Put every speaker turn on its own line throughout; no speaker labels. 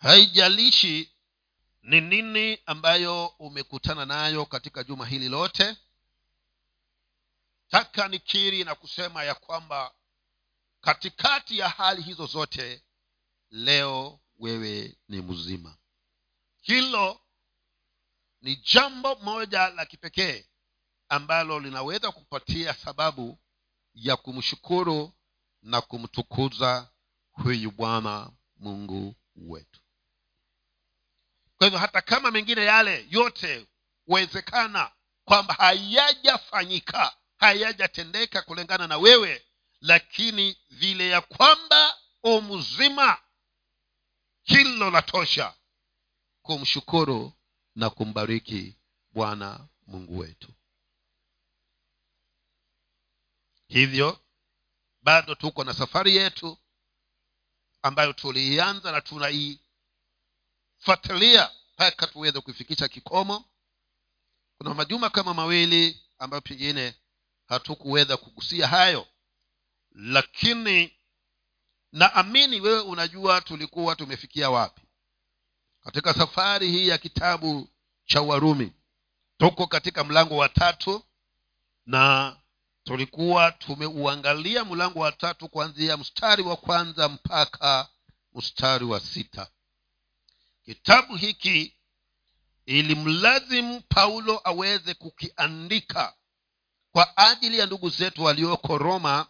haijalishi ni nini ambayo umekutana nayo katika juma hili lote taka nikiri na kusema ya kwamba katikati ya hali hizo zote leo wewe ni mzima. Hilo ni jambo moja la kipekee ambalo linaweza kupatia sababu ya kumshukuru na kumtukuza huyu bwana mungu wetu kwa hivyo hata kama mengine yale yote huwezekana kwamba hayajafanyika hayajatendeka kulingana na wewe lakini vile ya kwamba umzima hilo la tosha kumshukuru na kumbariki bwana mungu wetu. Hivyo bado tuko na safari yetu ambayo tuliianza na tunaifuatilia mpaka tuweze kuifikisha kikomo. Kuna majuma kama mawili ambayo pengine hatukuweza kugusia hayo. Lakini naamini wewe unajua tulikuwa tumefikia wapi. Katika safari hii ya kitabu cha warumi tuko katika mlango wa tatu na tulikuwa tumeuangalia mlango wa tatu kuanzia mstari wa kwanza mpaka mstari wa sita kitabu hiki ilimlazimu paulo aweze kukiandika kwa ajili ya ndugu zetu walioko roma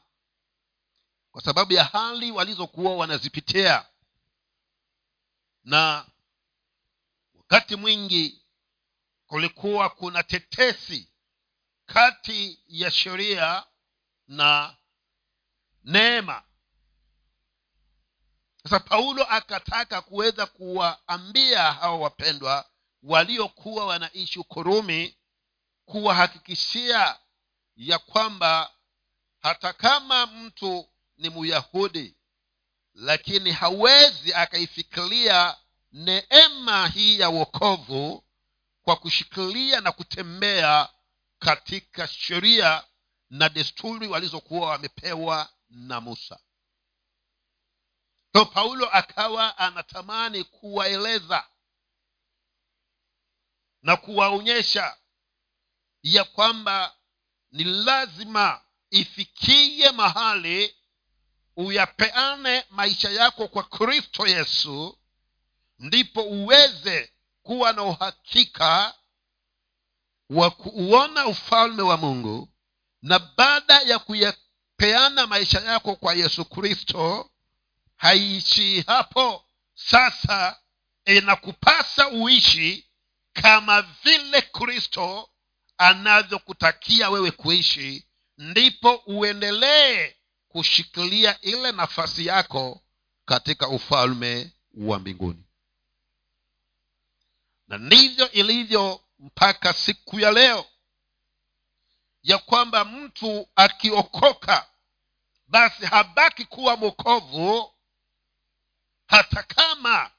kwa sababu ya hali walizokuwa wanazipitia. Na wakati mwingi kulikuwa kuna tetesi kati ya sheria na neema sasa paulo akataka kuweza kuwaambia hawa wapendwa waliokuwa wanaishi ukurumi kuwahakikishia ya kwamba hata kama mtu ni myahudi lakini hawezi akaifikiria neema hii ya wokovu kwa kushikilia na kutembea katika sheria na desturi walizokuwa wamepewa na musa so paulo akawa anatamani kuwaeleza na kuwaonyesha ya kwamba ni lazima ifikie mahali uyapeane maisha yako kwa kristo yesu ndipo uweze kuwa na uhakika wa kuuona ufalme wa mungu na baada ya kuyapeana maisha yako kwa yesu kristo haiishii hapo. Sasa inakupasa uishi kama vile kristo anavyokutakia wewe kuishi. Ndipo uendelee kushikilia ile nafasi yako katika ufalme wa mbinguni. Na ndivyo ilivyo mpaka siku ya leo ya kwamba mtu akiokoka basi habaki kuwa mwokovu hata kama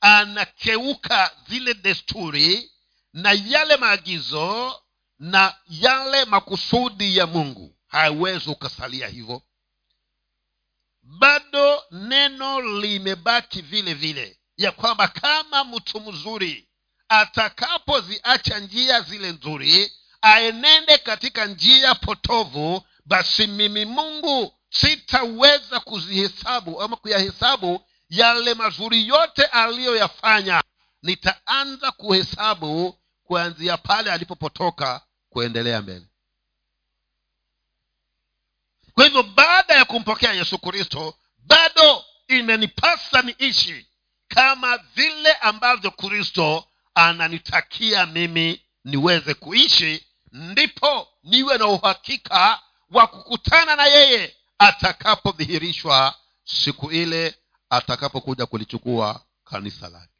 anakeuka zile desturi na yale maagizo na yale makusudi ya mungu hawezi ukasalia hivyo. Bado neno limebaki vile vile ya kwamba kama mtu mzuri atakapoziacha njia zile nzuri aenende katika njia potovu basi mimi mungu sitaweza kuzihesabu ama kuyahesabu yale mazuri yote aliyoyafanya nitaanza kuhesabu kuanzia pale alipopotoka kuendelea mbele. Kwa hivyo baada ya kumpokea yesu kristo bado imenipasa niishi kama vile ambavyo kristo ananitakia mimi niweze kuishi ndipo niwe na uhakika wa kukutana na yeye atakapodhihirishwa siku ile atakapokuja kulichukua kanisa lake.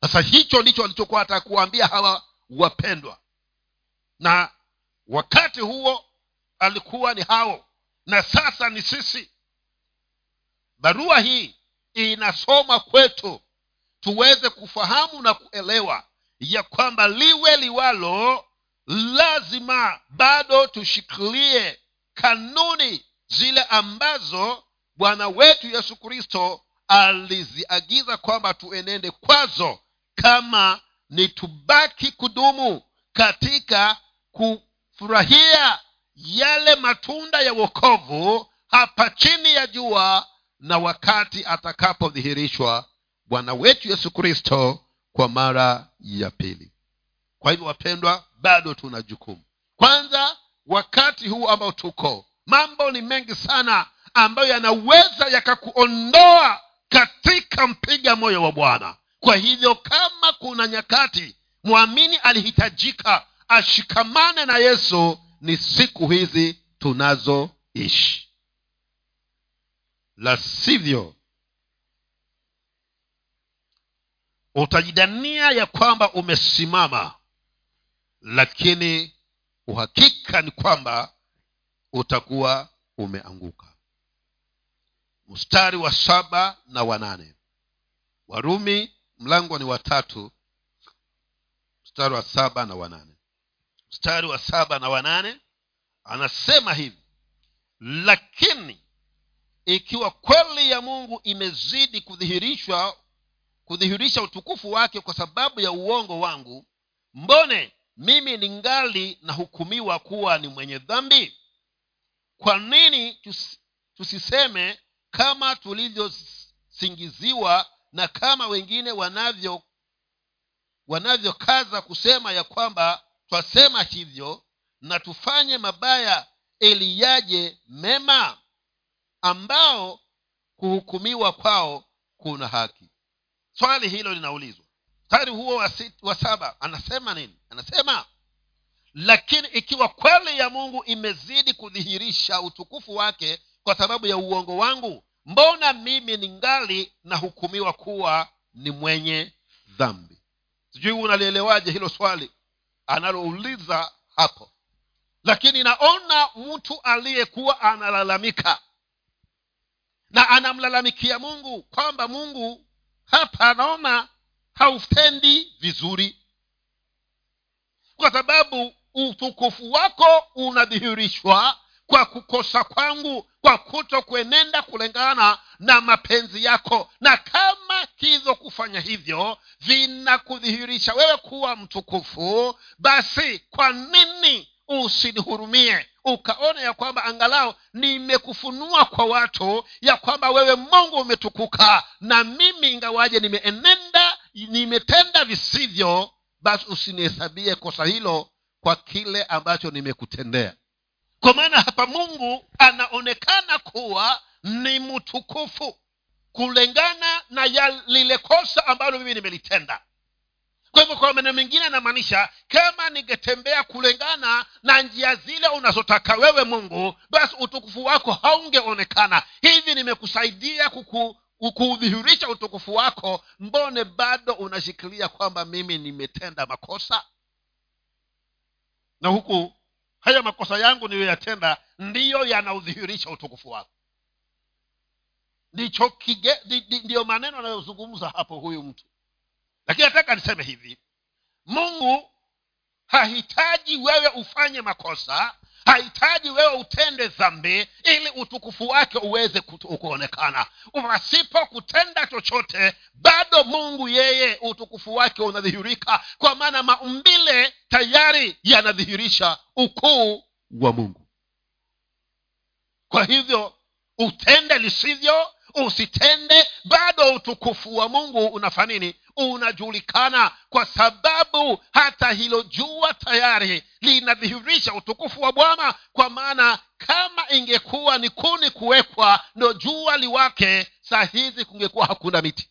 Sasa hicho ndicho alichokuwa atakuambia hawa wapendwa. Na wakati huo alikuwa ni hao. Na sasa ni sisi. Barua hii inasoma kwetu tuweze kufahamu na kuelewa ya kwamba liwe liwalo lazima bado tushikilie kanuni zile ambazo bwana wetu yesu kristo aliziagiza kwamba tuenende kwazo kama ni tubaki kudumu katika kufurahia yale matunda ya wokovu hapa chini ya jua na wakati atakapodhihirishwa bwana wetu yesu kristo kwa mara ya pili. Kwa hivyo wapendwa bado tuna jukumu. Kwanza wakati huu ambao tuko mambo ni mengi sana ambayo yanaweza yakakuondoa katika mpiga moyo wa bwana. Kwa hivyo kama kuna nyakati mwamini alihitajika ashikamane na yesu ni siku hizi tunazoishi. La sivyo utajidania ya kwamba umesimama lakini uhakika ni kwamba utakuwa umeanguka mstari wa saba na wanane warumi mlango ni watatu mstari wa saba na wanane mstari wa saba na wanane anasema hivi lakini ikiwa kweli ya mungu imezidi kudhihirishwa kudhihirisha utukufu wake kwa sababu ya uongo wangu mbone mimi ningali nahukumiwa kuwa ni mwenye dhambi? Kwa nini tusiseme kama tulivyosingiziwa na kama wengine wanavyo wanavyokaza kusema ya kwamba twasema hivyo na tufanye mabaya eliyaje mema ambao kuhukumiwa kwao kuna haki. Swali hilo linaulizwa. Mstari huo wa, sit, wa saba anasema nini? Anasema lakini ikiwa kweli ya mungu imezidi kudhihirisha utukufu wake kwa sababu ya uongo wangu? Mbona mimi ningali nahukumiwa kuwa ni mwenye dhambi? Sijui unalielewaje hilo swali analouliza hapo. Lakini naona mtu aliyekuwa analalamika na anamlalamikia mungu kwamba mungu hapa anaona hautendi vizuri. Kwa sababu utukufu wako unadhihirishwa kwa kukosa kwangu kwa kuto kuenenda kulingana na mapenzi yako. Na kama hivyo kufanya hivyo vinakudhihirisha wewe kuwa mtukufu basi kwa nini usinihurumie? Ukaona ya kwamba angalau nimekufunua kwa watu ya kwamba wewe mungu umetukuka na mimi ingawaje nimeenenda nimetenda visivyo basi usinihesabie kosa hilo kwa kile ambacho nimekutendea kwa maana hapa mungu anaonekana kuwa ni mtukufu kulingana na ya lile kosa ambalo mimi nimelitenda. Kwa hivyo kwa maneno mengine anamaanisha kama ningetembea kulingana na njia zile unazotaka wewe mungu basi utukufu wako haungeonekana. Hivi nimekusaidia kuku kuudhihirisha utukufu wako mbone bado unashikilia kwamba mimi nimetenda makosa? Na huku haya makosa yangu niliyoyatenda ndiyo yanaudhihirisha utukufu wako. Ndicho ndiyo maneno anayozungumza hapo huyu mtu. Lakini nataka niseme hivi. Mungu hahitaji wewe ufanye makosa hahitaji wewe utende dhambi ili utukufu wake uweze kuonekana. Wasipokutenda chochote bado mungu yeye utukufu wake unadhihirika kwa maana maumbile tayari yanadhihirisha ukuu wa mungu. Kwa hivyo utende lisivyo usitende bado utukufu wa mungu unafanya nini? Unajulikana kwa sababu hata hilo jua tayari linadhihirisha utukufu wa bwana kwa maana kama ingekuwa ni kuni kuwekwa ndo jua liwake saa hizi kungekuwa hakuna miti.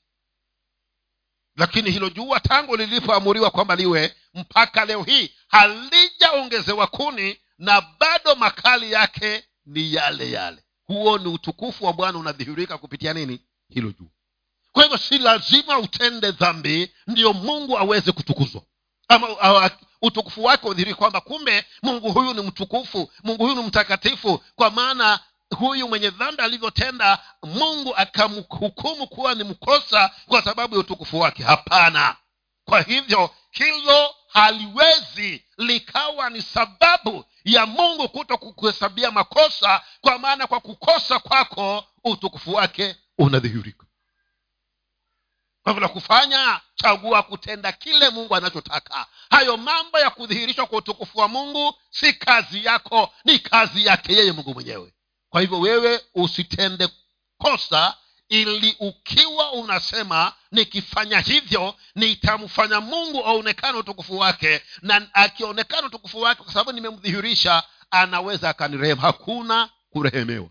Lakini hilo jua tangu lilipoamuriwa kwamba liwe mpaka leo hii halijaongezewa kuni na bado makali yake ni yale yale huo ni utukufu wa bwana unadhihirika kupitia nini? Hilo juu. Kwa hivyo si lazima utende dhambi ndiyo mungu aweze kutukuzwa. Ama utukufu wake udhihiri kwamba kumbe mungu huyu ni mtukufu mungu huyu ni mtakatifu. Kwa maana huyu mwenye dhambi alivyotenda mungu akamhukumu kuwa ni mkosa kwa sababu ya utukufu wake. Hapana. Kwa hivyo hilo haliwezi likawa ni sababu ya mungu kuto kukuhesabia makosa kwa maana kwa kukosa kwako utukufu wake unadhihirika. Kwa la kufanya chagua kutenda kile mungu anachotaka. Hayo mambo ya kudhihirishwa kwa utukufu wa mungu si kazi yako ni kazi yake yeye mungu mwenyewe. Kwa hivyo wewe usitende kosa ili ukiwa unasema nikifanya hivyo nitamfanya mungu aonekane utukufu wake. Na akionekana utukufu wake kwa sababu nimemdhihirisha anaweza akanirehemu. Hakuna kurehemewa.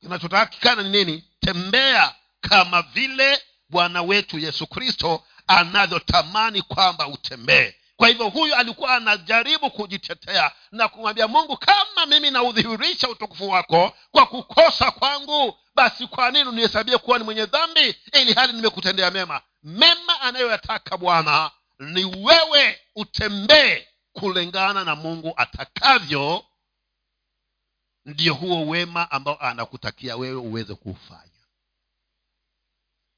Kinachotakikana ni nini? Tembea kama vile bwana wetu yesu kristo anavyotamani kwamba utembee. Kwa hivyo huyu alikuwa anajaribu kujitetea na kumwambia mungu kama mimi naudhihirisha utukufu wako kwa kukosa kwangu basi kwa nini unihesabia kuwa ni mwenye dhambi ili hali nimekutendea mema? Mema anayoyataka bwana ni wewe utembee kulingana na mungu atakavyo. Ndio huo wema ambao anakutakia wewe uweze kuufanya.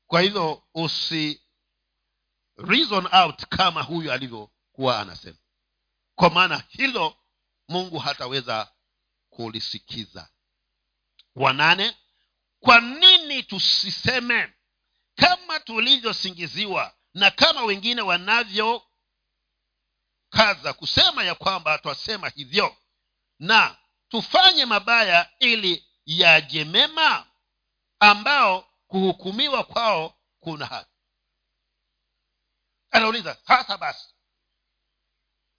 Kwa hivyo usi reason out kama huyu alivyokuwa anasema. Kwa maana hilo mungu hataweza kulisikiza. Wanane kwa nini tusiseme kama tulivyosingiziwa na kama wengine wanavyokaza kusema ya kwamba twasema hivyo? Na tufanye mabaya ili yaje mema ambao kuhukumiwa kwao kuna haki. Anauliza sasa basi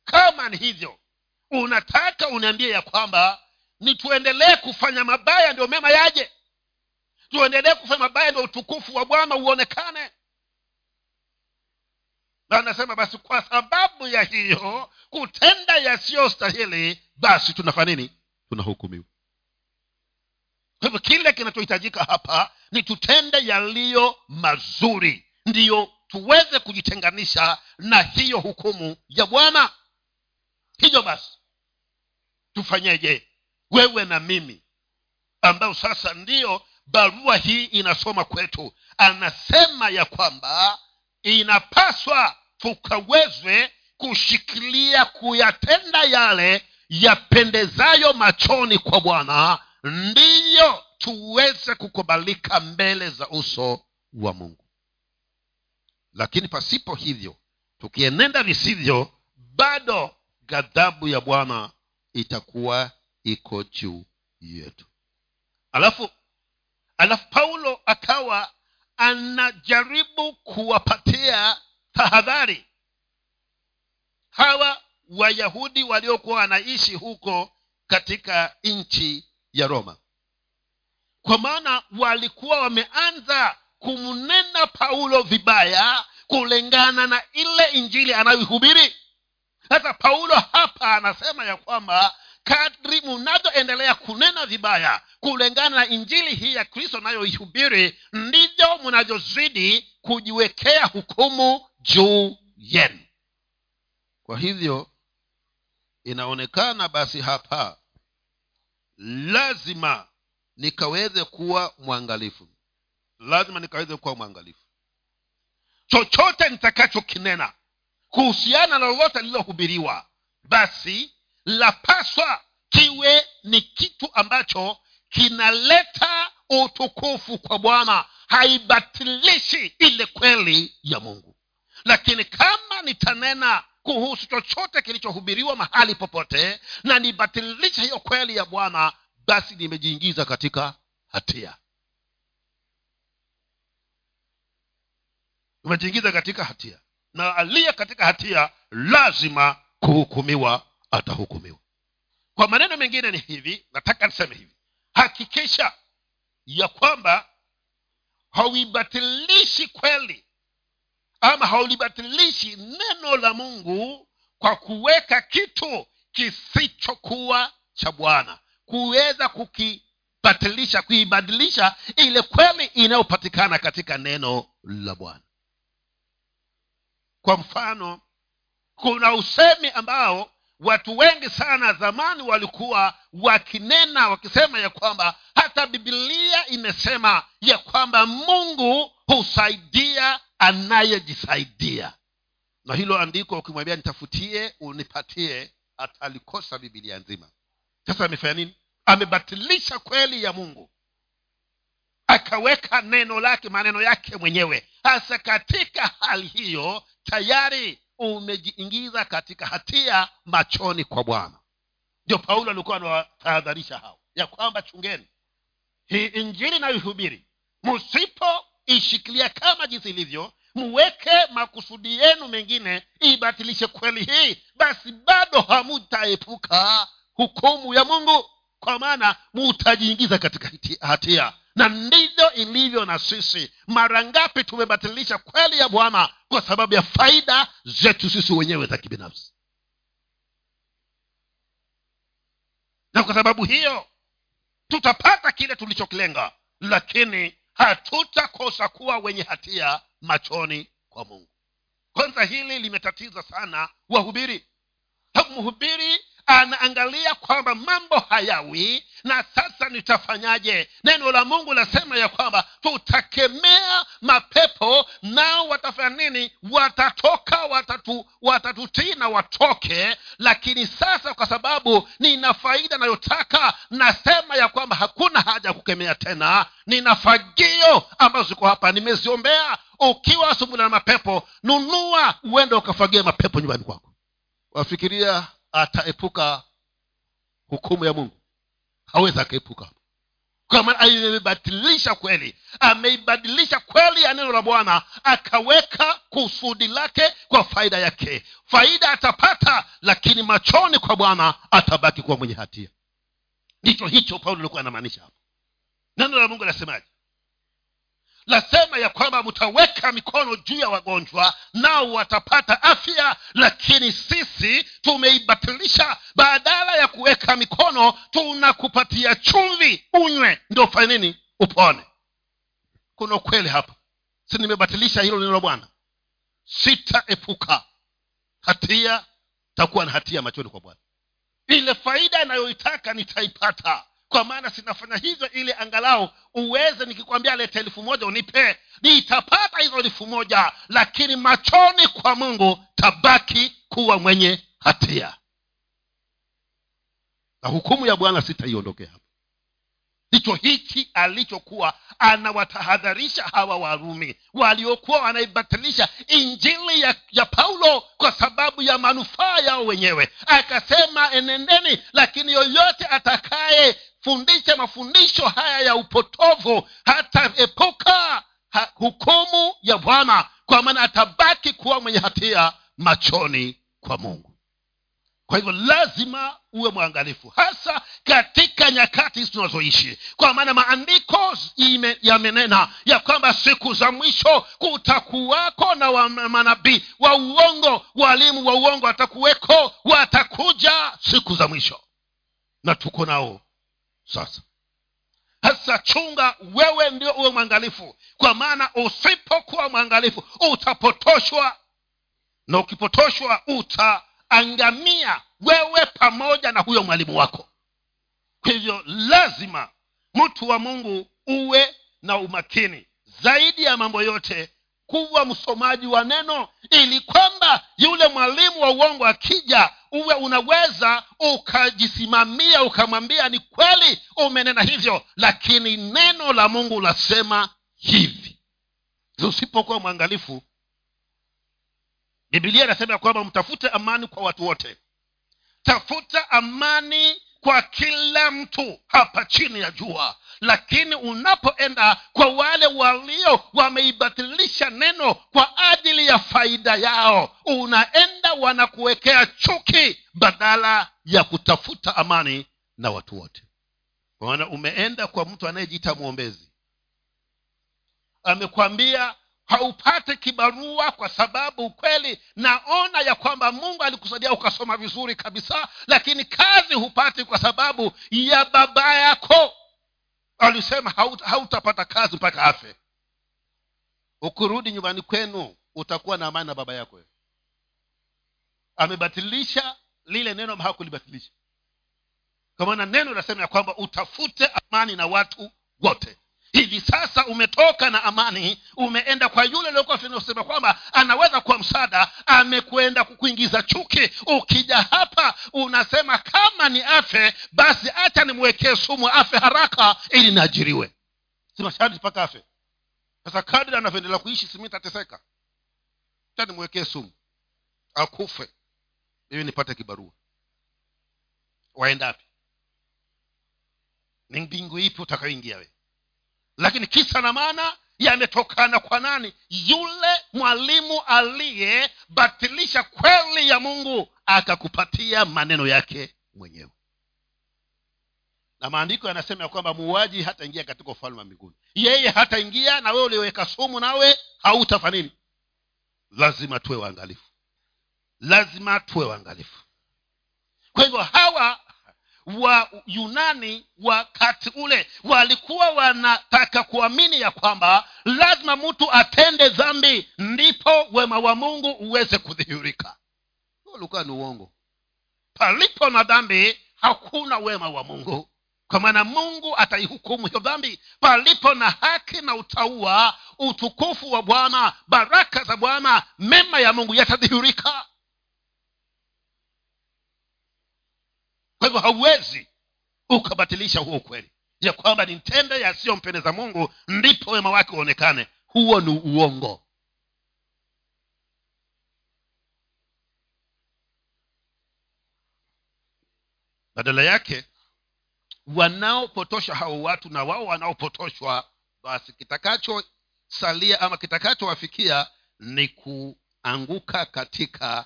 kama ni hivyo unataka uniambie ya kwamba ni tuendelee kufanya mabaya ndio mema yaje tuendelee kufanya mabaya ndio utukufu wa bwana uonekane. Na anasema basi kwa sababu ya hiyo kutenda yasiyostahili basi tunafanya nini? Tunahukumiwa. Kwa hivyo kile kinachohitajika hapa ni tutende yaliyo mazuri ndiyo tuweze kujitenganisha na hiyo hukumu ya bwana. Hivyo basi tufanyeje? Wewe na mimi ambayo sasa ndiyo barua hii inasoma kwetu. Anasema ya kwamba inapaswa tukawezwe kushikilia kuyatenda yale yapendezayo machoni kwa bwana ndiyo tuweze kukubalika mbele za uso wa mungu. Lakini pasipo hivyo tukienenda visivyo bado ghadhabu ya bwana itakuwa iko juu yetu. Alafu alafu paulo akawa anajaribu kuwapatia tahadhari hawa wayahudi waliokuwa wanaishi huko katika nchi ya roma. Kwa maana walikuwa wameanza kumnena paulo vibaya kulingana na ile injili anayoihubiri. Sasa paulo hapa anasema ya kwamba kadri mnavyoendelea kunena vibaya kulingana na injili hii ya kristo nayoihubiri ndivyo mnavyozidi kujiwekea hukumu juu yenu. Kwa hivyo inaonekana basi hapa lazima nikaweze kuwa mwangalifu. Lazima nikaweze kuwa mwangalifu. Chochote nitakachokinena kuhusiana na lolote lililohubiriwa basi lapaswa kiwe ni kitu ambacho kinaleta utukufu kwa bwana. Haibatilishi ile kweli ya mungu. Lakini kama nitanena kuhusu chochote kilichohubiriwa mahali popote na nibatilisha hiyo kweli ya bwana basi nimejiingiza katika hatia. Umejiingiza katika hatia. Na aliye katika hatia lazima kuhukumiwa atahukumiwa. Kwa maneno mengine ni hivi nataka niseme hivi. Hakikisha ya kwamba hauibatilishi kweli ama haulibatilishi neno la mungu kwa kuweka kitu kisichokuwa cha bwana. Kuweza kukibatilisha kuibadilisha ile kweli inayopatikana katika neno la bwana. Kwa mfano kuna usemi ambao watu wengi sana zamani walikuwa wakinena wakisema ya kwamba hata bibilia imesema ya kwamba mungu husaidia anayejisaidia. Na hilo andiko ukimwambia nitafutie unipatie atalikosa bibilia nzima. Sasa amefanya nini? Amebatilisha kweli ya mungu. Akaweka neno lake maneno yake mwenyewe. Hasa katika hali hiyo tayari umejiingiza katika hatia machoni kwa bwana. Ndio paulo alikuwa anawatahadharisha hao ya kwamba chungeni hii injili inayohubiri msipoishikilia kama jinsi ilivyo muweke makusudi yenu mengine ibatilishe kweli hii basi bado hamutaepuka hukumu ya mungu kwa maana mutajiingiza katika hatia na ndivyo ilivyo na sisi. Mara ngapi tumebatilisha kweli ya bwana kwa sababu ya faida zetu sisi wenyewe za kibinafsi. Na kwa sababu hiyo tutapata kile tulichokilenga lakini hatutakosa kuwa wenye hatia machoni kwa mungu. Kwanza hili limetatiza sana wahubiri. Mhubiri anaangalia kwamba mambo hayawi na sasa nitafanyaje? Neno la mungu lasema ya kwamba tutakemea mapepo nao watafanya nini? Watatoka watatu watatutii na watoke. Lakini sasa kwa sababu nina faida nayotaka nasema ya kwamba hakuna haja ya kukemea tena. Nina fagio ambazo ziko hapa nimeziombea. Ukiwa sumbula na mapepo nunua uende ukafagia mapepo nyumbani kwako. Wafikiria ataepuka hukumu ya mungu. Hawezi akaepuka. Kwa maana kweli. Ameibadilisha kweli ya neno la bwana akaweka kusudi lake kwa faida yake. Faida atapata lakini machoni kwa bwana atabaki kuwa mwenye hatia. Ndicho hicho paulo alikuwa anamaanisha hapo. Neno la mungu anasemaje lasema ya kwamba mtaweka mikono juu ya wagonjwa nao watapata afya lakini sisi tumeibatilisha. Badala ya kuweka mikono tunakupatia chumvi unywe. Ndio fanye nini? Upone. Kuna ukweli hapa. Si nimebatilisha hilo neno bwana? Sitaepuka. Hatia takuwa na hatia machoni kwa bwana. Ile faida inayoitaka nitaipata kwa maana sinafanya hivyo ili angalau uweze nikikwambia leta elfu moja unipe. Nitapata hizo elfu moja lakini machoni kwa mungu tabaki kuwa mwenye hatia. Na hukumu ya bwana sitaiondokea hapa ndicho hiki alichokuwa anawatahadharisha hawa warumi waliokuwa wanaibatilisha injili ya, ya paulo kwa sababu ya manufaa yao wenyewe. Akasema enendeni lakini yoyote atakayefundisha mafundisho haya ya upotovu hataepuka ha, hukumu ya bwana. Kwa maana atabaki kuwa mwenye hatia machoni kwa mungu kwa hivyo lazima uwe mwangalifu hasa katika nyakati tunazoishi. Kwa maana maandiko yamenena ya kwamba siku za mwisho kutakuwako na wa manabii. Wa uongo walimu wa uongo watakuweko watakuja siku za mwisho. Na tuko nao sasa. Hasa chunga wewe ndio uwe mwangalifu. Kwa maana usipokuwa mwangalifu utapotoshwa. Na ukipotoshwa utaangamia wewe pamoja na huyo mwalimu wako. Kwa hivyo lazima mtu wa mungu uwe na umakini zaidi ya mambo yote kuwa msomaji wa neno ili kwamba yule mwalimu wa uongo akija uwe unaweza ukajisimamia ukamwambia ni kweli umenena hivyo lakini neno la mungu lasema hivi. Usipokuwa mwangalifu bibilia inasema ya kwamba mtafute amani kwa watu wote. Tafuta amani kwa kila mtu hapa chini ya jua. Lakini unapoenda kwa wale walio wameibatilisha neno kwa ajili ya faida yao unaenda wanakuwekea chuki badala ya kutafuta amani na watu wote. Maana umeenda kwa mtu anayejiita mwombezi. Amekwambia haupate kibarua kwa sababu ukweli naona ya kwamba mungu alikusaidia ukasoma vizuri kabisa lakini kazi hupati kwa sababu ya baba yako. Alisema hautapata kazi mpaka afe. Ukirudi nyumbani kwenu utakuwa na amani na baba yako. Amebatilisha lile neno hakulibatilisha kwa maana neno linasema ya kwamba utafute amani na watu wote hivi sasa umetoka na amani umeenda kwa yule aliokuwa kwamba anaweza kuwa msaada amekwenda kukuingiza chuki. Ukija hapa unasema kama ni afe basi hacha nimwekee sumu afe haraka ili niajiriwe. Simashadi mpaka afe. Sasa kadri anavyoendelea kuishi simitateseka ta nimwekee sumu. Akufe. Ili nipate kibarua. Waendapi ni mbingu ipi utakayoingia we lakini kisa na maana yametokana kwa nani? Yule mwalimu aliyebatilisha kweli ya mungu akakupatia maneno yake mwenyewe. Na maandiko yanasema ya kwamba muuaji hataingia katika ufalme wa mbinguni. Yeye hataingia na wewe ulioweka sumu nawe hautafa nini? Lazima tuwe waangalifu. Lazima tuwe waangalifu. Kwa hivyo hawa wa yunani wakati ule. Walikuwa wanataka kuamini ya kwamba lazima mtu atende dhambi ndipo wema wa mungu uweze kudhihirika. Ulikuwa ni uongo. Palipo na dhambi hakuna wema wa mungu. Kwa maana mungu ataihukumu hiyo dhambi. Palipo na haki na utaua utukufu wa bwana baraka za bwana mema ya mungu yatadhihirika kwa hivyo hauwezi ukabatilisha huo ukweli. Ya kwamba ni ntende yasiyompendeza mungu ndipo wema wake uonekane. Huo ni uongo. Badala yake wanaopotosha hao watu na wao wanaopotoshwa basi kitakachosalia ama kitakachowafikia ni kuanguka katika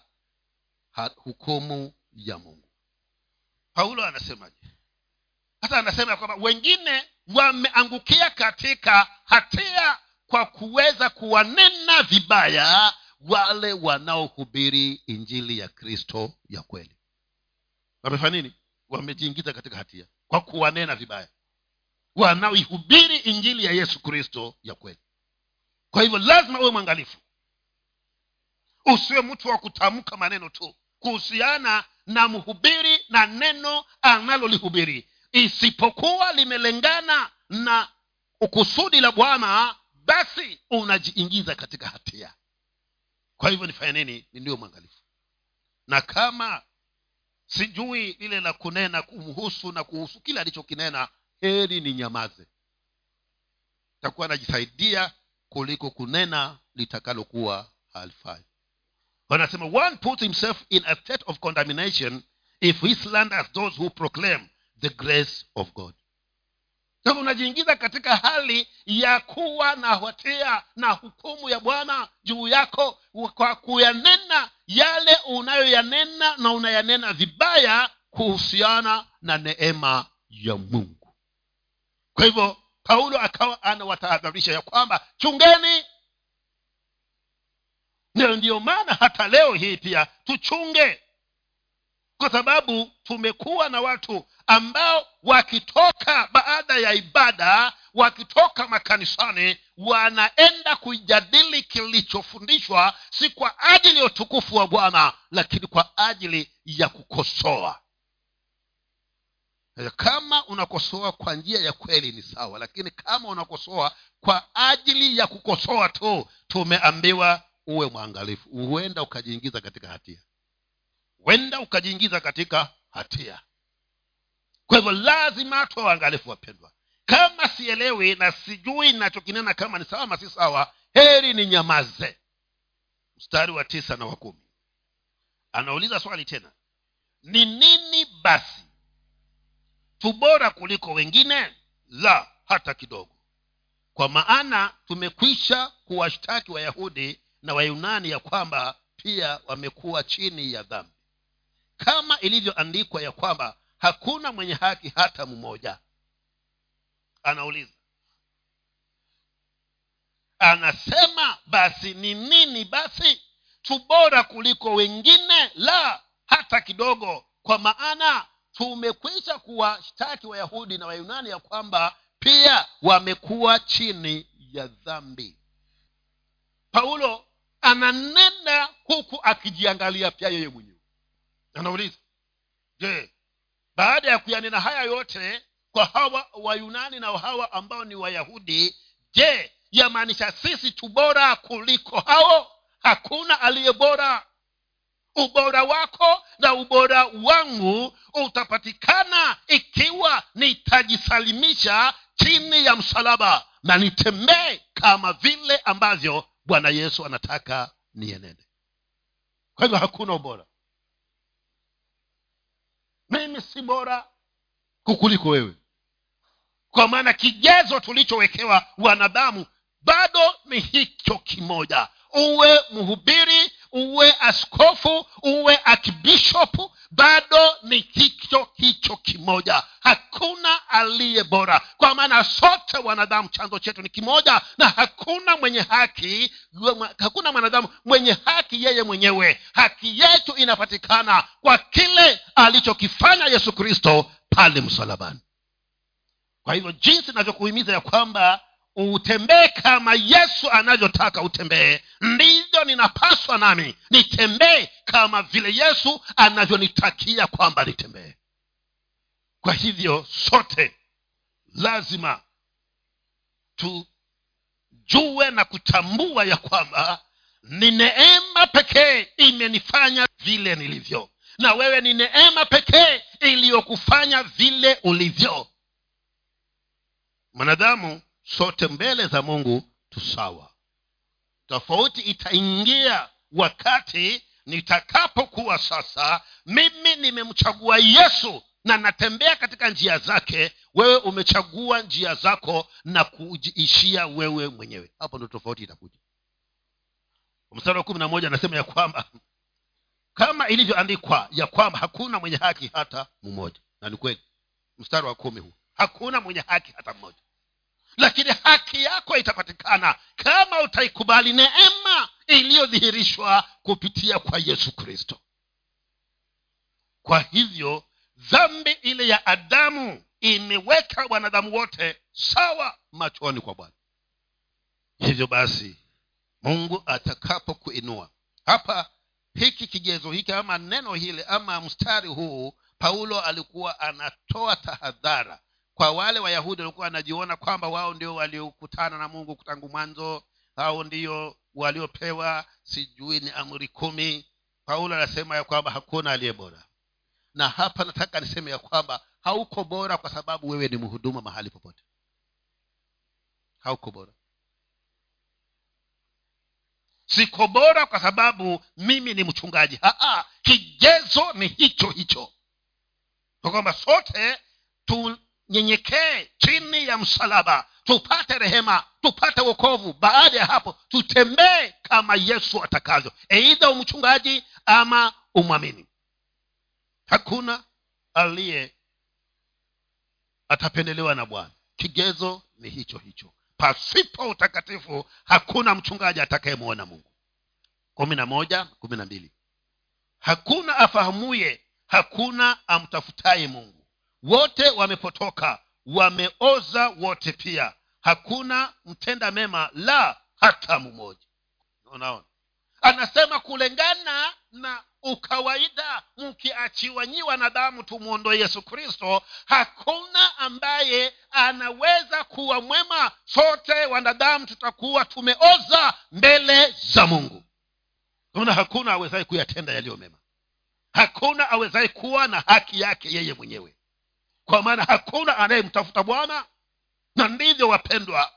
hukumu ya mungu paulo anasemaje? Hata anasema kwamba wengine wameangukia katika hatia kwa kuweza kuwanena vibaya wale wanaohubiri injili ya kristo ya kweli. Wamefanya nini? Wamejiingiza katika hatia kwa kuwanena vibaya wanaoihubiri injili ya yesu kristo ya kweli. Kwa hivyo lazima uwe mwangalifu. Usiwe mtu wa kutamka maneno tu kuhusiana na mhubiri na neno analolihubiri. Isipokuwa limelengana na ukusudi la bwana basi unajiingiza katika hatia. Kwa hivyo nifanye nini? Ndio mwangalifu. Na kama sijui lile la kunena kumhusu na kuhusu kile alichokinena heri ni nyamaze takuwa anajisaidia kuliko kunena litakalokuwa halifai wanasema one puts himself in a state of condemnation if he slanders those who proclaim the grace of god. Sasa unajiingiza katika hali ya kuwa na hatia na hukumu ya bwana juu yako kwa kuyanena yale unayoyanena na unayanena vibaya kuhusiana na neema ya mungu. Kwa hivyo paulo akawa anawatahadharisha ya kwamba chungeni ndio ndiyo maana hata leo hii pia tuchunge. Kwa sababu tumekuwa na watu ambao wakitoka baada ya ibada wakitoka makanisani wanaenda kujadili kilichofundishwa si kwa ajili ya utukufu wa bwana lakini kwa ajili ya kukosoa. Kama unakosoa kwa njia ya kweli ni sawa lakini kama unakosoa kwa ajili ya kukosoa tu tumeambiwa uwe mwangalifu. Huenda ukajiingiza katika hatia. Huenda ukajiingiza katika hatia. Kwa hivyo lazima tuwe waangalifu wapendwa. Kama sielewi na sijui nachokinena kama ni sawa si sawa heri ni nyamaze mstari wa tisa na wa kumi. Anauliza swali tena. Ni nini basi tubora kuliko wengine? La hata kidogo. Kwa maana tumekwisha kuwashtaki wayahudi na wayunani ya kwamba pia wamekuwa chini ya dhambi. Kama ilivyoandikwa ya kwamba hakuna mwenye haki hata mmoja. Anauliza. Anasema basi ni nini basi? Tubora kuliko wengine? La hata kidogo. Kwa maana tumekwisha kuwashtaki wayahudi na wayunani ya kwamba pia wamekuwa chini ya dhambi. Paulo ananena huku akijiangalia pia yeye mwenyewe. Anauliza je baada ya kuyanena haya yote kwa hawa wayunani na hawa ambao ni wayahudi je yamaanisha sisi tu bora kuliko hao? Hakuna aliye bora. Ubora wako na ubora wangu utapatikana ikiwa nitajisalimisha chini ya msalaba na nitembee kama vile ambavyo bwana yesu anataka nienende. Kwa hivyo hakuna ubora. Mimi si bora kukuliko wewe. Kwa maana kigezo tulichowekewa wanadamu bado ni hicho kimoja. Uwe mhubiri uwe askofu uwe akbishop bado ni kicho hicho kimoja. Hakuna aliye bora. Kwa maana sote wanadamu chanzo chetu ni kimoja na hakuna mwenye haki hakuna mwanadamu mwenye haki yeye mwenyewe. Haki yetu inapatikana kwa kile alichokifanya yesu kristo pale msalabani. Kwa hivyo jinsi inavyokuhimiza ya kwamba utembee kama yesu anavyotaka utembee. Ndivyo ninapaswa nami nitembee kama vile yesu anavyonitakia kwamba nitembee. Kwa hivyo sote lazima tujue na kutambua ya kwamba ni neema pekee imenifanya vile nilivyo. Na wewe ni neema pekee iliyokufanya vile ulivyo. Mwanadamu sote mbele za mungu tusawa tofauti itaingia wakati nitakapokuwa sasa mimi nimemchagua yesu na natembea katika njia zake wewe umechagua njia zako na kujiishia wewe mwenyewe. Hapo ndo tofauti itakuja. Mstari wa kumi na moja anasema ya kwamba kama ilivyoandikwa ya kwamba hakuna mwenye haki hata mmoja. Na ni kweli. Mstari wa kumi huu. Hakuna mwenye haki hata mmoja lakini haki yako itapatikana kama utaikubali neema iliyodhihirishwa kupitia kwa yesu kristo. Kwa hivyo dhambi ile ya adamu imeweka wanadamu wote sawa machoni kwa bwana. Hivyo basi mungu atakapokuinua hapa hiki kigezo hiki ama neno hili ama mstari huu paulo alikuwa anatoa tahadhara kwa wale wayahudi walikuwa wanajiona kwamba wao ndio waliokutana na mungu tangu mwanzo hao ndio waliopewa sijui ni amri kumi. Paulo anasema ya kwamba hakuna aliye bora. Na hapa nataka niseme ya kwamba hauko bora kwa sababu wewe ni mhuduma mahali popote. Hauko bora. Siko bora kwa sababu mimi ni mchungaji. Haa, kigezo ni hicho hicho. Kwa kwamba sote tunyenyekee chini ya msalaba tupate rehema tupate wokovu. Baada ya hapo tutembee kama yesu atakavyo. Eidha umchungaji ama umwamini. Hakuna aliye atapendelewa na bwana. Kigezo ni hicho hicho. Pasipo utakatifu hakuna mchungaji atakayemwona mungu. kumi na moja kumi na mbili. Hakuna afahamuye hakuna amtafutaye mungu wote wamepotoka. Wameoza wote pia. Hakuna mtenda mema la hata mmoja. Unaona? Anasema kulingana na ukawaida mkiachiwa nyi wanadamu tumwondoe yesu kristo hakuna ambaye anaweza kuwa mwema. Sote wanadamu tutakuwa tumeoza mbele za mungu. Ona hakuna awezaye kuyatenda yaliyo mema. Hakuna awezaye kuwa na haki yake yeye mwenyewe kwa maana hakuna anayemtafuta bwana na ndivyo wapendwa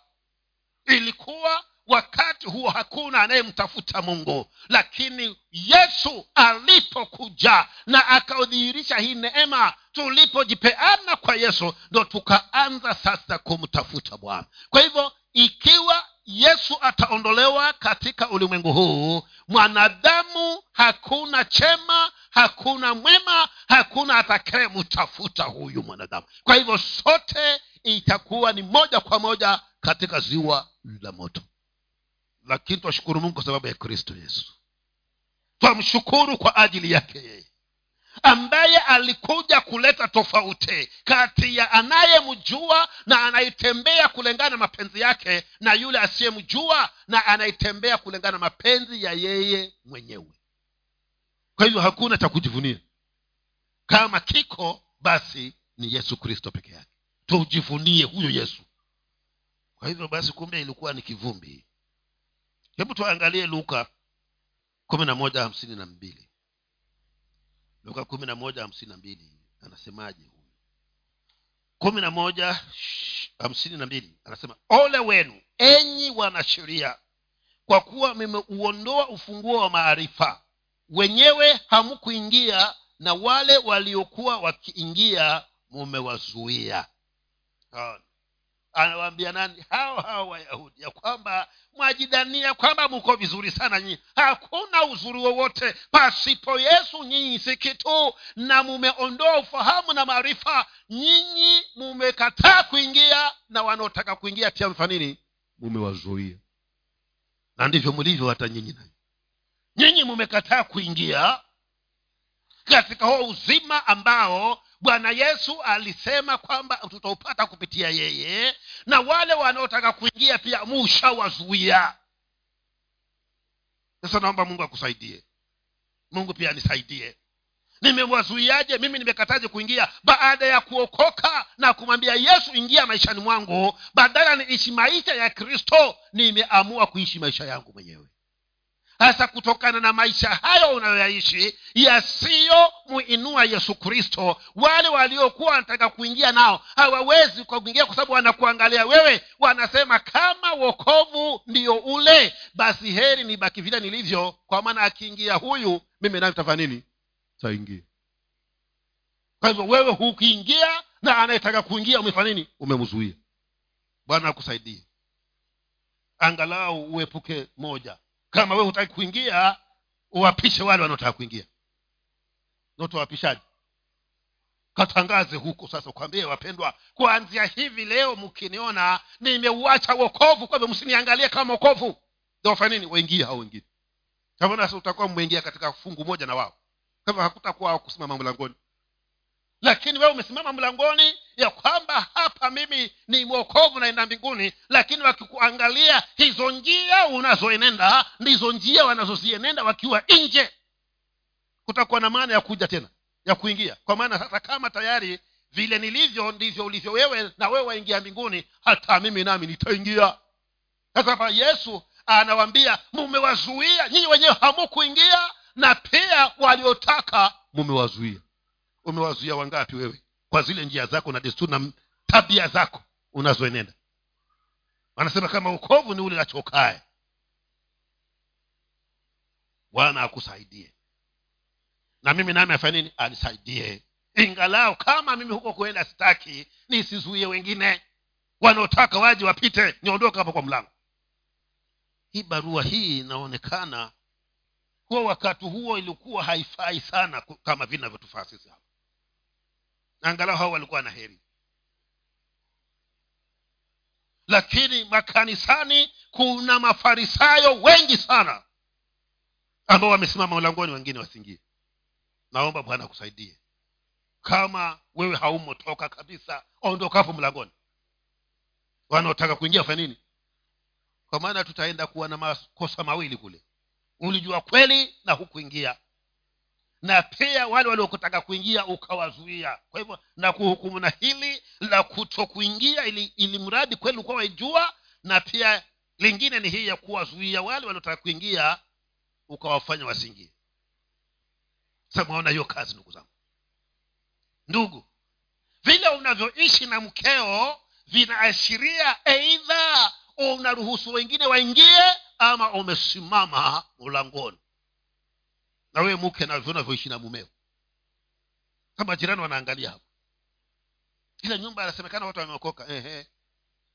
ilikuwa wakati huo hakuna anayemtafuta mungu. Lakini yesu alipokuja na akaudhihirisha hii neema tulipojipeana kwa yesu ndo tukaanza sasa kumtafuta bwana. Kwa hivyo ikiwa yesu ataondolewa katika ulimwengu huu. Mwanadamu hakuna chema hakuna mwema hakuna atakayemtafuta huyu mwanadamu. Kwa hivyo sote itakuwa ni moja kwa moja katika ziwa la moto. Lakini twashukuru mungu kwa sababu ya kristo yesu. Twamshukuru kwa ajili yake yeye ambaye alikuja kuleta tofauti kati ya anayemjua na anayetembea kulingana na mapenzi yake na yule asiyemjua na anayetembea kulingana na mapenzi ya yeye mwenyewe. Kwa hivyo hakuna cha kujivunia. Kama kiko basi ni yesu kristo peke yake. Tujivunie huyo yesu. Kwa hivyo basi kumbe ilikuwa ni kivumbi. Hebu tuangalie luka kumi na moja hamsini na mbili luka kumi na moja hamsini na mbili anasemaje huyu? kumi na moja hamsini na mbili anasema ole wenu enyi wanasheria kwa kuwa mmeuondoa ufunguo wa maarifa. Wenyewe hamkuingia na wale waliokuwa wakiingia mumewazuia anawaambia nani? Hao hao wayahudi ya kwamba mwajidania kwamba mko vizuri sana nyinyi. Hakuna uzuri wowote pasipo yesu nyinyi si kitu na mumeondoa ufahamu na maarifa. Nyinyi mumekataa kuingia na wanaotaka kuingia pia mfanini mumewazuia. Na ndivyo mlivyo hata nyinyi nanyi nyinyi mumekataa kuingia katika huo uzima ambao bwana yesu alisema kwamba tutaupata kupitia yeye na wale wanaotaka kuingia pia mushawazuia. Sasa naomba mungu akusaidie. Mungu pia anisaidie. Nimewazuiaje? Mimi nimekataje kuingia? Baada ya kuokoka na kumwambia yesu ingia maishani mwangu badala niishi maisha ya kristo nimeamua kuishi maisha yangu mwenyewe hasa kutokana na maisha hayo unayoyaishi yasiyomuinua yesu kristo. Wale waliokuwa wanataka kuingia nao hawawezi kuingia kwa sababu wanakuangalia wewe wanasema kama wokovu ndio ule basi heri nibaki vile nilivyo. Kwa maana akiingia huyu mimi nayo tafanya nini? Taingia kwa hivyo wewe hukiingia na anayetaka kuingia umefanya nini? Umemzuia. Bwana akusaidie. Angalau uepuke moja kama wewe hutaki kuingia uwapishe wale wanaotaka kuingia. Notowapishaji katangaze huko sasa ukwambie wapendwa kuanzia hivi leo mkiniona nimeuacha wokovu. Kwa hivyo msiniangalie kama wokovu. Wafanya nini? Waingie hao wengine. Utakuwa mmeingia katika fungu moja na wao. Kama hakutakuwa kusimama mlangoni lakini wewe umesimama mlangoni ya kwamba hapa mimi ni mwokovu naenda mbinguni. Lakini wakikuangalia hizo njia unazoenenda ndizo njia wanazozienenda wakiwa nje. Kutakuwa na maana ya kuja tena ya kuingia. Kwa maana sasa kama tayari vile nilivyo ndivyo ulivyo wewe na wewe waingia mbinguni hata mimi nami nitaingia. Sasa hapa yesu anawambia mumewazuia nyinyi wenyewe hamukuingia na pia waliotaka mumewazuia umewazuia wangapi wewe? Kwa zile njia zako na desturi na tabia zako unazoenenda. Wanasema kama ukovu ni ule achokae bwana akusaidie. Na mimi nami afanya nini? Anisaidie. Ingalau kama mimi huko kuenda sitaki nisizuie wengine. Wanaotaka waje wapite niondoke hapo kwa mlango. Hii barua hii inaonekana kuwa wakati huo ilikuwa haifai sana kama vile inavyotufaa sisi hapa angalau hao walikuwa na heri. Lakini makanisani kuna mafarisayo wengi sana ambao wamesimama mlangoni wengine wasingie naomba bwana akusaidie. Kama wewe haumotoka kabisa ondokapo mlangoni. Wanaotaka kuingia fanya nini? Kwa maana tutaenda kuwa na makosa mawili kule. Ulijua kweli na hukuingia na pia wale waliokutaka kuingia ukawazuia. Kwa hivyo na kuhukumu na hili la kutokuingia ili, ili mradi kweli ukuwa waijua na pia lingine ni hii ya kuwazuia wale waliotaka kuingia ukawafanya wasiingie samaona hiyo kazi ndugu zangu. Ndugu vile unavyoishi na mkeo vinaashiria eidha unaruhusu wengine waingie ama umesimama mlangoni na wewe mke navyo unavyoishi na mumeo. Kama jirani wanaangalia hapo. Ila nyumba anasemekana watu wameokoka. Eh,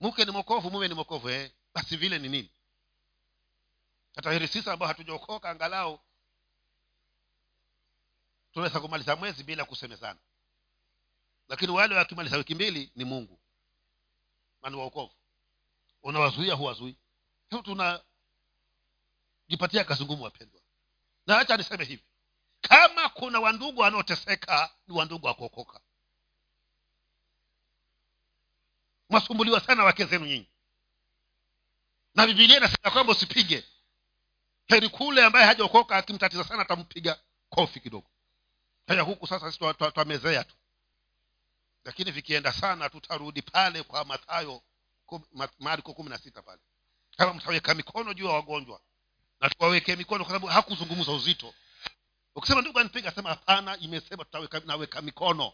mke ni mokovu mume ni mokovu ehe basi vile ni nini? Hata heri sisi ambao hatujaokoka angalau tunaweza kumaliza mwezi bila kusemezana. Lakini wale wakimaliza wiki mbili ni mungu. Mani waokovu unawazuia huwazui tunajipatia kazi ngumu wapendwa na hacha niseme hivi. Kama kuna wandugu wanaoteseka ni wandugu wa kuokoka. Mwasumbuliwa sana wake zenu nyinyi. Na bibilia inasema kwamba usipige. Heri kule ambaye hajaokoka akimtatiza sana atampiga kofi kidogo. Haya huku sasa sisi twamezea tu. Lakini vikienda sana tutarudi pale kwa mathayo marko kumi na sita pale. Kama mtaweka mikono juu ya wagonjwa na tuwawekee mikono kwa sababu hakuzungumza uzito. Ukisema ndugu anipiga asema hapana imesema tutaweka mikono.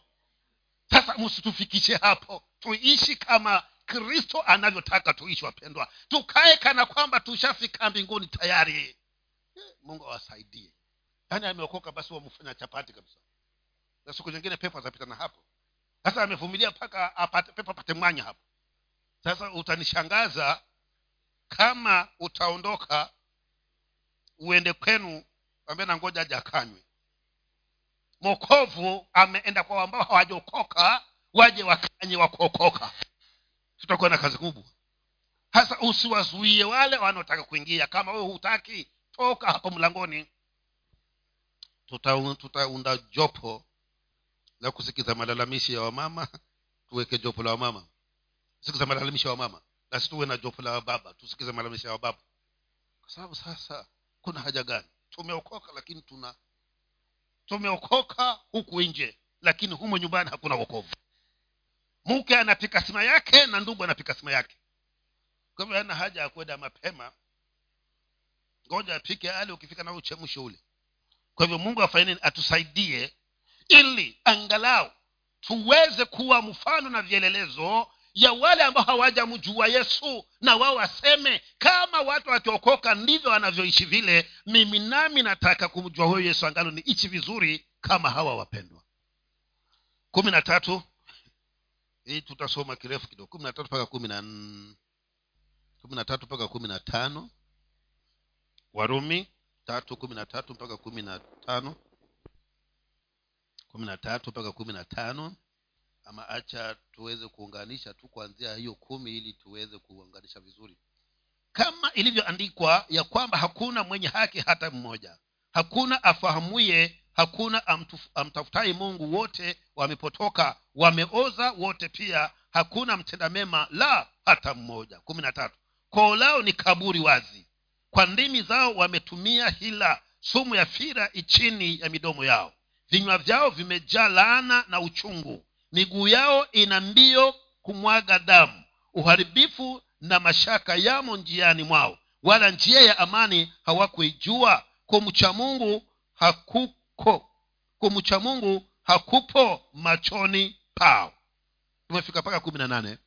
Sasa msitufikishe hapo. Tuishi kama kristo anavyotaka tuishi wapendwa. Tukae kana kwamba tushafika mbinguni tayari. Mungu awasaidie. Yaani ameokoka basi wamfanya chapati kabisa. Na siku nyingine pepo azapita na hapo. Sasa amevumilia mpaka apate apate mwanya hapo. Sasa utanishangaza kama utaondoka uende kwenu ambie na ngoja aja akanywe. Mokovu ameenda kwa ambao hawajaokoka waje wakanye wakuokoka. Tutakuwa na kazi kubwa. Hasa usiwazuie wale wanaotaka kuingia. Kama wewe hutaki toka hapo mlangoni. Tutaunda tuta jopo la kusikiza malalamishi ya wamama. Tuweke jopo la wamama. Sikiza malalamishi ya wamama. Na tuwe na jopo la wababa tusikize malalamishi ya wababa. Kwa sababu sasa kuna haja gani. Tumeokoka lakini tuna tumeokoka huku nje lakini humo nyumbani hakuna wokovu. Mke anapika sima yake na ndugu anapika sima yake. Kwa hivyo ana haja ya kwenda mapema. Ngoja apike ale ukifika na uchemshe ule. Kwa hivyo mungu afanye atusaidie ili angalau tuweze kuwa mfano na vielelezo ya wale ambao hawajamjua yesu. Na wao waseme kama watu wakiokoka ndivyo wanavyoishi vile. Mimi nami nataka kumjua huyo yesu angalo ni ichi vizuri kama hawa wapendwa. Kumi na tatu. Hii tutasoma kirefu kidogo. Kumi na tatu mpaka kumi na kumi na tatu mpaka kumi na tano. Warumi tatu kumi na tatu mpaka kumi na tano. Kumi na tatu mpaka kumi na tano ama acha tuweze kuunganisha tu kuanzia hiyo kumi ili tuweze kuunganisha vizuri. Kama ilivyoandikwa ya kwamba hakuna mwenye haki hata mmoja. Hakuna afahamuye hakuna amtafutaye mungu wote wamepotoka wameoza wote pia hakuna mtenda mema la hata mmoja. Kumi na tatu. Koo lao ni kaburi wazi. Kwa ndimi zao wametumia hila sumu ya fira ichini ya midomo yao. Vinywa vyao vimejaa laana na uchungu miguu yao ina mbio kumwaga damu. Uharibifu na mashaka yamo njiani mwao. Wala njia ya amani hawakuijua. Kumcha mungu hakuko. Kumcha mungu hakupo machoni pao. Tumefika mpaka kumi na nane.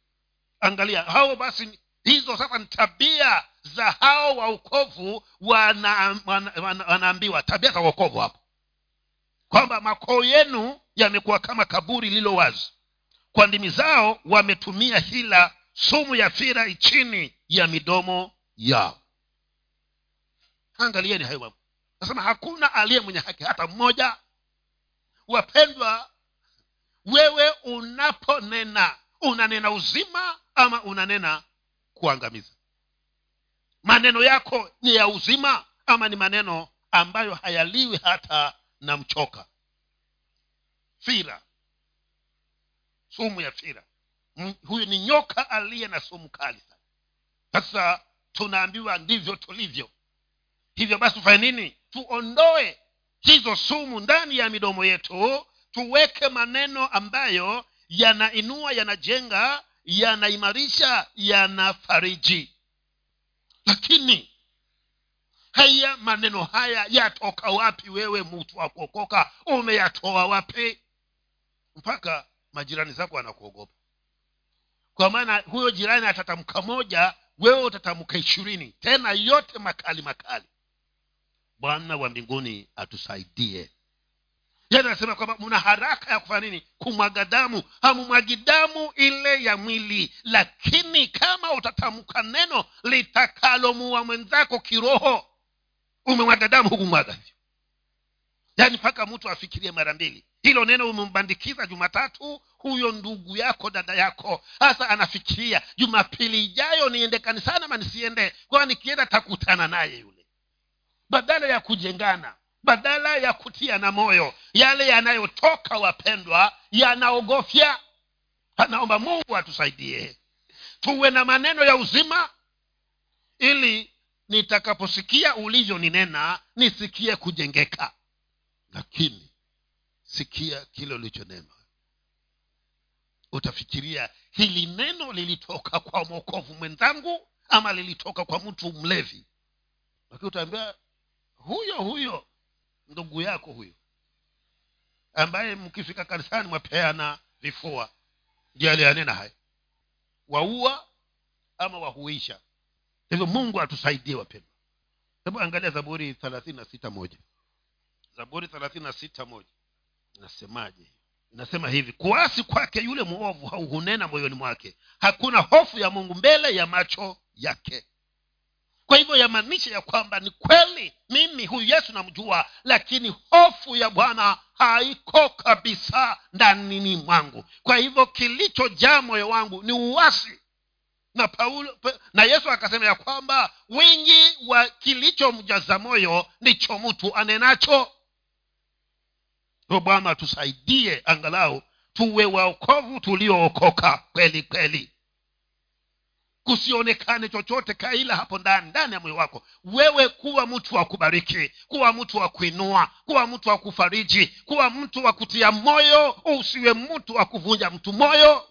Angalia hao basi hizo sasa ni tabia za hao waokovu wanaambiwa wana, wana, wana tabia za uokovu hapo. Kwamba makoo yenu yamekuwa kama kaburi lililo wazi. Kwa ndimi zao wametumia hila sumu ya fira chini ya midomo yao. Angalieni hayo mambo. Nasema hakuna aliye mwenye haki hata mmoja. Wapendwa wewe unaponena unanena uzima ama unanena kuangamiza? Maneno yako ni ya uzima ama ni maneno ambayo hayaliwi hata na mchoka fira. Sumu ya fira. Huyu ni nyoka aliye na sumu kali sana. Sasa tunaambiwa ndivyo tulivyo. Hivyo basi tufanye nini? Tuondoe hizo sumu ndani ya midomo yetu tuweke maneno ambayo yanainua yanajenga yanaimarisha yanafariji. Lakini haya maneno haya yatoka wapi wewe mtu wa kuokoka? Umeyatoa wapi mpaka majirani zako wanakuogopa. Kwa maana huyo jirani atatamka moja wewe utatamka ishirini. Tena yote makali makali. Bwana wa mbinguni atusaidie. Yani anasema kwamba mna haraka ya kufanya nini? Kumwaga damu. Hamumwagi damu ile ya mwili lakini kama utatamka neno litakalomuwa mwenzako kiroho umemwaga damu hukumwaga. hivyo yaani mpaka mtu afikirie mara mbili. Hilo neno umembandikiza jumatatu huyo ndugu yako dada yako hasa anafikiria jumapili ijayo niende kanisani ama nisiende? Kwa nikienda takutana naye yule? Badala ya kujengana badala ya kutia na moyo yale yanayotoka wapendwa yanaogofya. Anaomba mungu atusaidie. Tuwe na maneno ya uzima ili nitakaposikia ulivyoninena nisikie kujengeka lakini sikia kile ulichonena. Utafikiria hili neno lilitoka kwa mwokovu mwenzangu ama lilitoka kwa mtu mlevi? Lakini utaambia huyo huyo ndugu yako huyo ambaye mkifika kanisani mwapeana vifua ndio aliyanena haya. Waua ama wahuisha. Hivyo mungu atusaidie wapendwa. Hebu angalia zaburi thelathini na sita moja zaburi thelathini na sita moja. Inasemaje? Inasema hivi kuasi kwake yule mwovu hauhunena moyoni mwake. Hakuna hofu ya mungu mbele ya macho yake. Kwa hivyo yamaanisha ya kwamba ni kweli mimi huyu yesu namjua lakini hofu ya bwana haiko kabisa ndanini mwangu. Kwa hivyo kilichojaa moyo wangu ni uwasi na paulo na yesu akasema ya kwamba wingi wa kilichomjaza moyo ndicho mtu anenacho o bwana tusaidie angalau tuwe waokovu tuliookoka kweli kweli. Kusionekane chochote kaila hapo ndani ndani ya moyo wako. Wewe kuwa mtu wa kubariki kuwa mtu wa kuinua kuwa mtu wa kufariji kuwa mtu wa kutia moyo usiwe mtu wa kuvunja mtu moyo.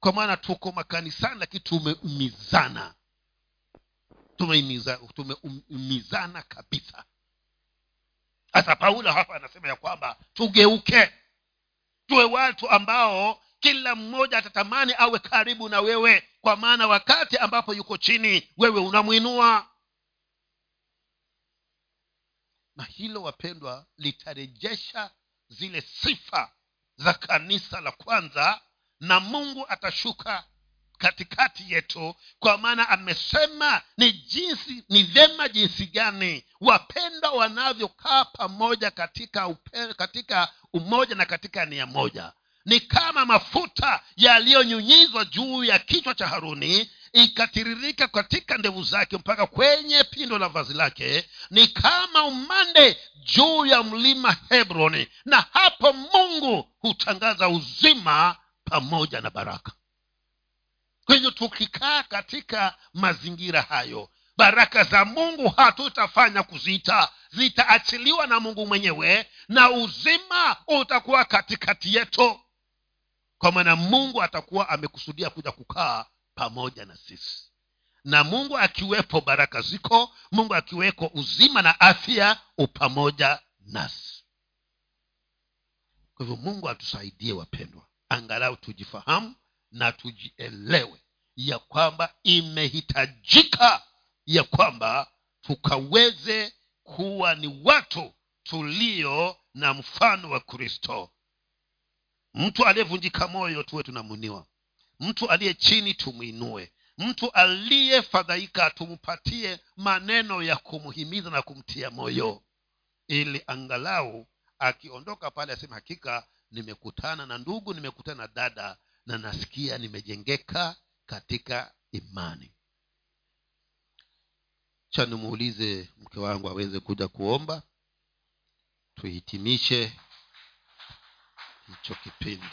Kwa maana tuko makanisani lakini tumeumizana tumeumizana kabisa. Hasa paulo hapa anasema ya kwamba tugeuke tuwe watu ambao kila mmoja atatamani awe karibu na wewe kwa maana wakati ambapo yuko chini wewe unamwinua. Na hilo wapendwa litarejesha zile sifa za kanisa la kwanza na mungu atashuka katikati yetu kwa maana amesema ni jinsi ni vyema jinsi gani wapendwa wanavyokaa pamoja katika upe, katika umoja na katika nia moja. Ni kama mafuta yaliyonyunyizwa juu ya kichwa cha haruni ikatiririka katika ndevu zake mpaka kwenye pindo la vazi lake. Ni kama umande juu ya mlima hebroni na hapo mungu hutangaza uzima pamoja na baraka kwa hivyo tukikaa katika mazingira hayo baraka za mungu hatutafanya kuziita zitaachiliwa na mungu mwenyewe na uzima utakuwa katikati yetu. Kwa maana mungu atakuwa amekusudia kuja kukaa pamoja na sisi. Na mungu akiwepo baraka ziko. Mungu akiweko uzima na afya upamoja nasi. Kwa hivyo mungu atusaidie wapendwa. Angalau tujifahamu na tujielewe ya kwamba imehitajika ya kwamba tukaweze kuwa ni watu tulio na mfano wa kristo. Mtu aliyevunjika moyo tuwe tunamuniwa mtu aliye chini tumwinue mtu aliyefadhaika tumpatie maneno ya kumhimiza na kumtia moyo. Ili angalau akiondoka pale aseme hakika nimekutana na ndugu nimekutana na dada na nasikia nimejengeka katika imani. Cha nimuulize mke wangu aweze kuja kuomba. Tuhitimishe hicho kipindi